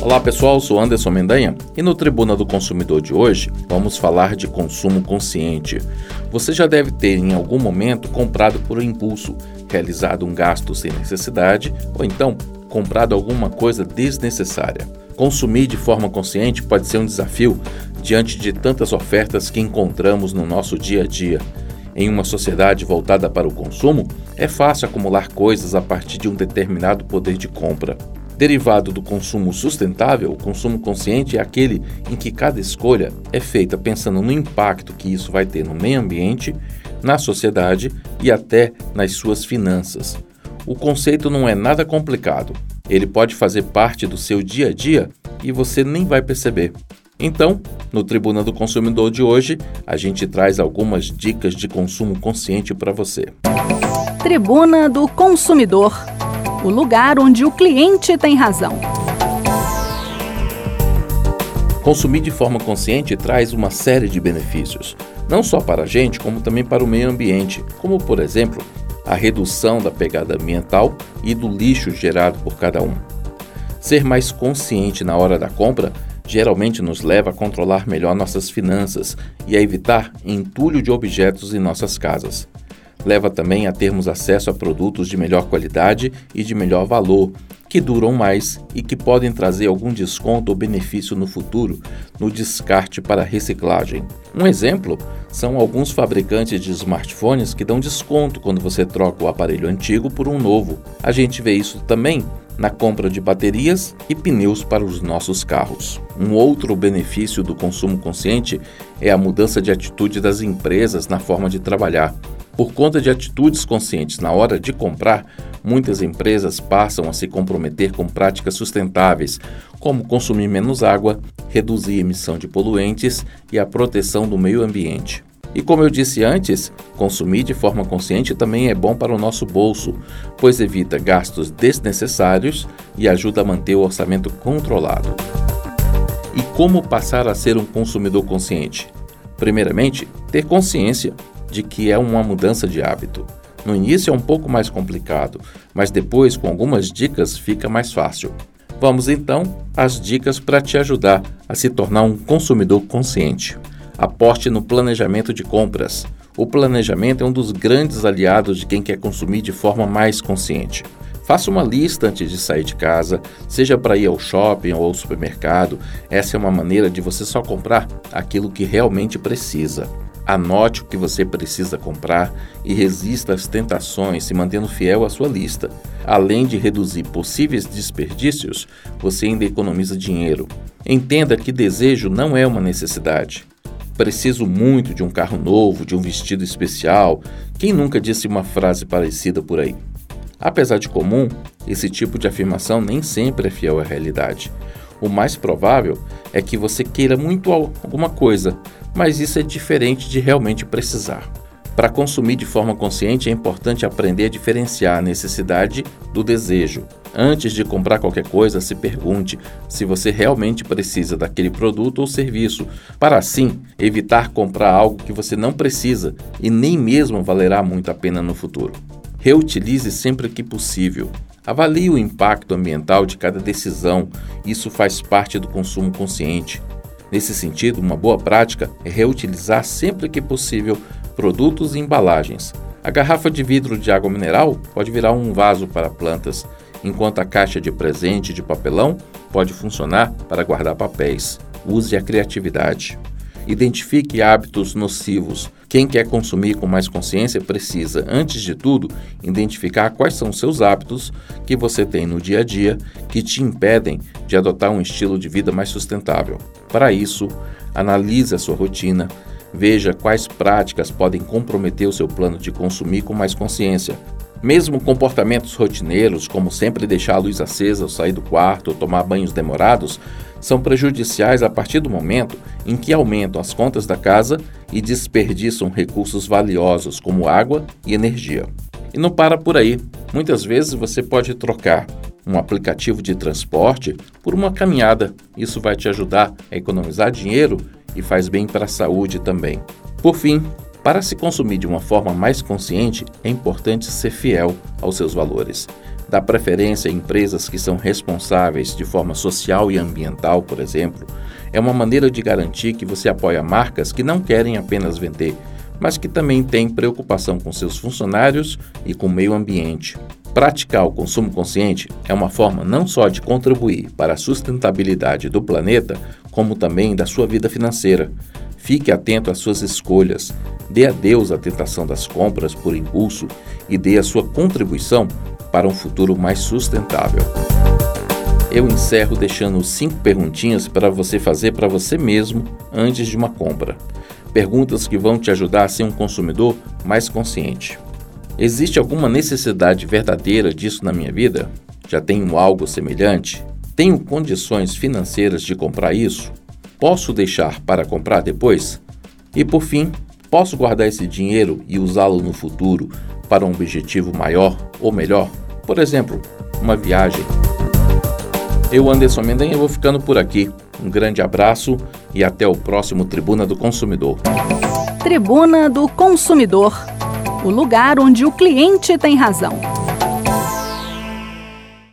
Olá pessoal, sou Anderson Mendanha e no Tribuna do Consumidor de hoje vamos falar de consumo consciente. Você já deve ter em algum momento comprado por impulso, realizado um gasto sem necessidade ou então comprado alguma coisa desnecessária. Consumir de forma consciente pode ser um desafio diante de tantas ofertas que encontramos no nosso dia a dia. Em uma sociedade voltada para o consumo, é fácil acumular coisas a partir de um determinado poder de compra. Derivado do consumo sustentável, o consumo consciente é aquele em que cada escolha é feita pensando no impacto que isso vai ter no meio ambiente, na sociedade e até nas suas finanças. O conceito não é nada complicado. Ele pode fazer parte do seu dia a dia e você nem vai perceber. Então, no Tribuna do Consumidor de hoje, a gente traz algumas dicas de consumo consciente para você. Tribuna do Consumidor o lugar onde o cliente tem razão. Consumir de forma consciente traz uma série de benefícios, não só para a gente, como também para o meio ambiente, como, por exemplo, a redução da pegada ambiental e do lixo gerado por cada um. Ser mais consciente na hora da compra geralmente nos leva a controlar melhor nossas finanças e a evitar entulho de objetos em nossas casas leva também a termos acesso a produtos de melhor qualidade e de melhor valor, que duram mais e que podem trazer algum desconto ou benefício no futuro no descarte para reciclagem. Um exemplo são alguns fabricantes de smartphones que dão desconto quando você troca o aparelho antigo por um novo. A gente vê isso também na compra de baterias e pneus para os nossos carros. Um outro benefício do consumo consciente é a mudança de atitude das empresas na forma de trabalhar. Por conta de atitudes conscientes na hora de comprar, muitas empresas passam a se comprometer com práticas sustentáveis, como consumir menos água, reduzir a emissão de poluentes e a proteção do meio ambiente. E como eu disse antes, consumir de forma consciente também é bom para o nosso bolso, pois evita gastos desnecessários e ajuda a manter o orçamento controlado. E como passar a ser um consumidor consciente? Primeiramente, ter consciência de que é uma mudança de hábito. No início é um pouco mais complicado, mas depois, com algumas dicas, fica mais fácil. Vamos então às dicas para te ajudar a se tornar um consumidor consciente. Aposte no planejamento de compras. O planejamento é um dos grandes aliados de quem quer consumir de forma mais consciente. Faça uma lista antes de sair de casa, seja para ir ao shopping ou ao supermercado. Essa é uma maneira de você só comprar aquilo que realmente precisa. Anote o que você precisa comprar e resista às tentações, se mantendo fiel à sua lista. Além de reduzir possíveis desperdícios, você ainda economiza dinheiro. Entenda que desejo não é uma necessidade. Preciso muito de um carro novo, de um vestido especial. Quem nunca disse uma frase parecida por aí? Apesar de comum, esse tipo de afirmação nem sempre é fiel à realidade. O mais provável é que você queira muito alguma coisa, mas isso é diferente de realmente precisar. Para consumir de forma consciente é importante aprender a diferenciar a necessidade do desejo. Antes de comprar qualquer coisa, se pergunte se você realmente precisa daquele produto ou serviço, para assim evitar comprar algo que você não precisa e nem mesmo valerá muito a pena no futuro. Reutilize sempre que possível. Avalie o impacto ambiental de cada decisão, isso faz parte do consumo consciente. Nesse sentido, uma boa prática é reutilizar sempre que possível produtos e embalagens. A garrafa de vidro de água mineral pode virar um vaso para plantas, enquanto a caixa de presente de papelão pode funcionar para guardar papéis. Use a criatividade. Identifique hábitos nocivos. Quem quer consumir com mais consciência precisa, antes de tudo, identificar quais são seus hábitos que você tem no dia a dia que te impedem de adotar um estilo de vida mais sustentável. Para isso, analise a sua rotina, veja quais práticas podem comprometer o seu plano de consumir com mais consciência. Mesmo comportamentos rotineiros, como sempre deixar a luz acesa ao sair do quarto ou tomar banhos demorados, são prejudiciais a partir do momento em que aumentam as contas da casa e desperdiçam recursos valiosos como água e energia. E não para por aí. Muitas vezes você pode trocar um aplicativo de transporte por uma caminhada. Isso vai te ajudar a economizar dinheiro e faz bem para a saúde também. Por fim, para se consumir de uma forma mais consciente, é importante ser fiel aos seus valores. Dá preferência a empresas que são responsáveis de forma social e ambiental, por exemplo. É uma maneira de garantir que você apoia marcas que não querem apenas vender, mas que também têm preocupação com seus funcionários e com o meio ambiente. Praticar o consumo consciente é uma forma não só de contribuir para a sustentabilidade do planeta, como também da sua vida financeira. Fique atento às suas escolhas, dê adeus à tentação das compras por impulso e dê a sua contribuição para um futuro mais sustentável. Eu encerro deixando cinco perguntinhas para você fazer para você mesmo antes de uma compra. Perguntas que vão te ajudar a ser um consumidor mais consciente. Existe alguma necessidade verdadeira disso na minha vida? Já tenho algo semelhante? Tenho condições financeiras de comprar isso? Posso deixar para comprar depois? E por fim, posso guardar esse dinheiro e usá-lo no futuro para um objetivo maior ou melhor? Por exemplo, uma viagem. Eu, Anderson Mendanha, vou ficando por aqui. Um grande abraço e até o próximo Tribuna do Consumidor. Tribuna do Consumidor o lugar onde o cliente tem razão.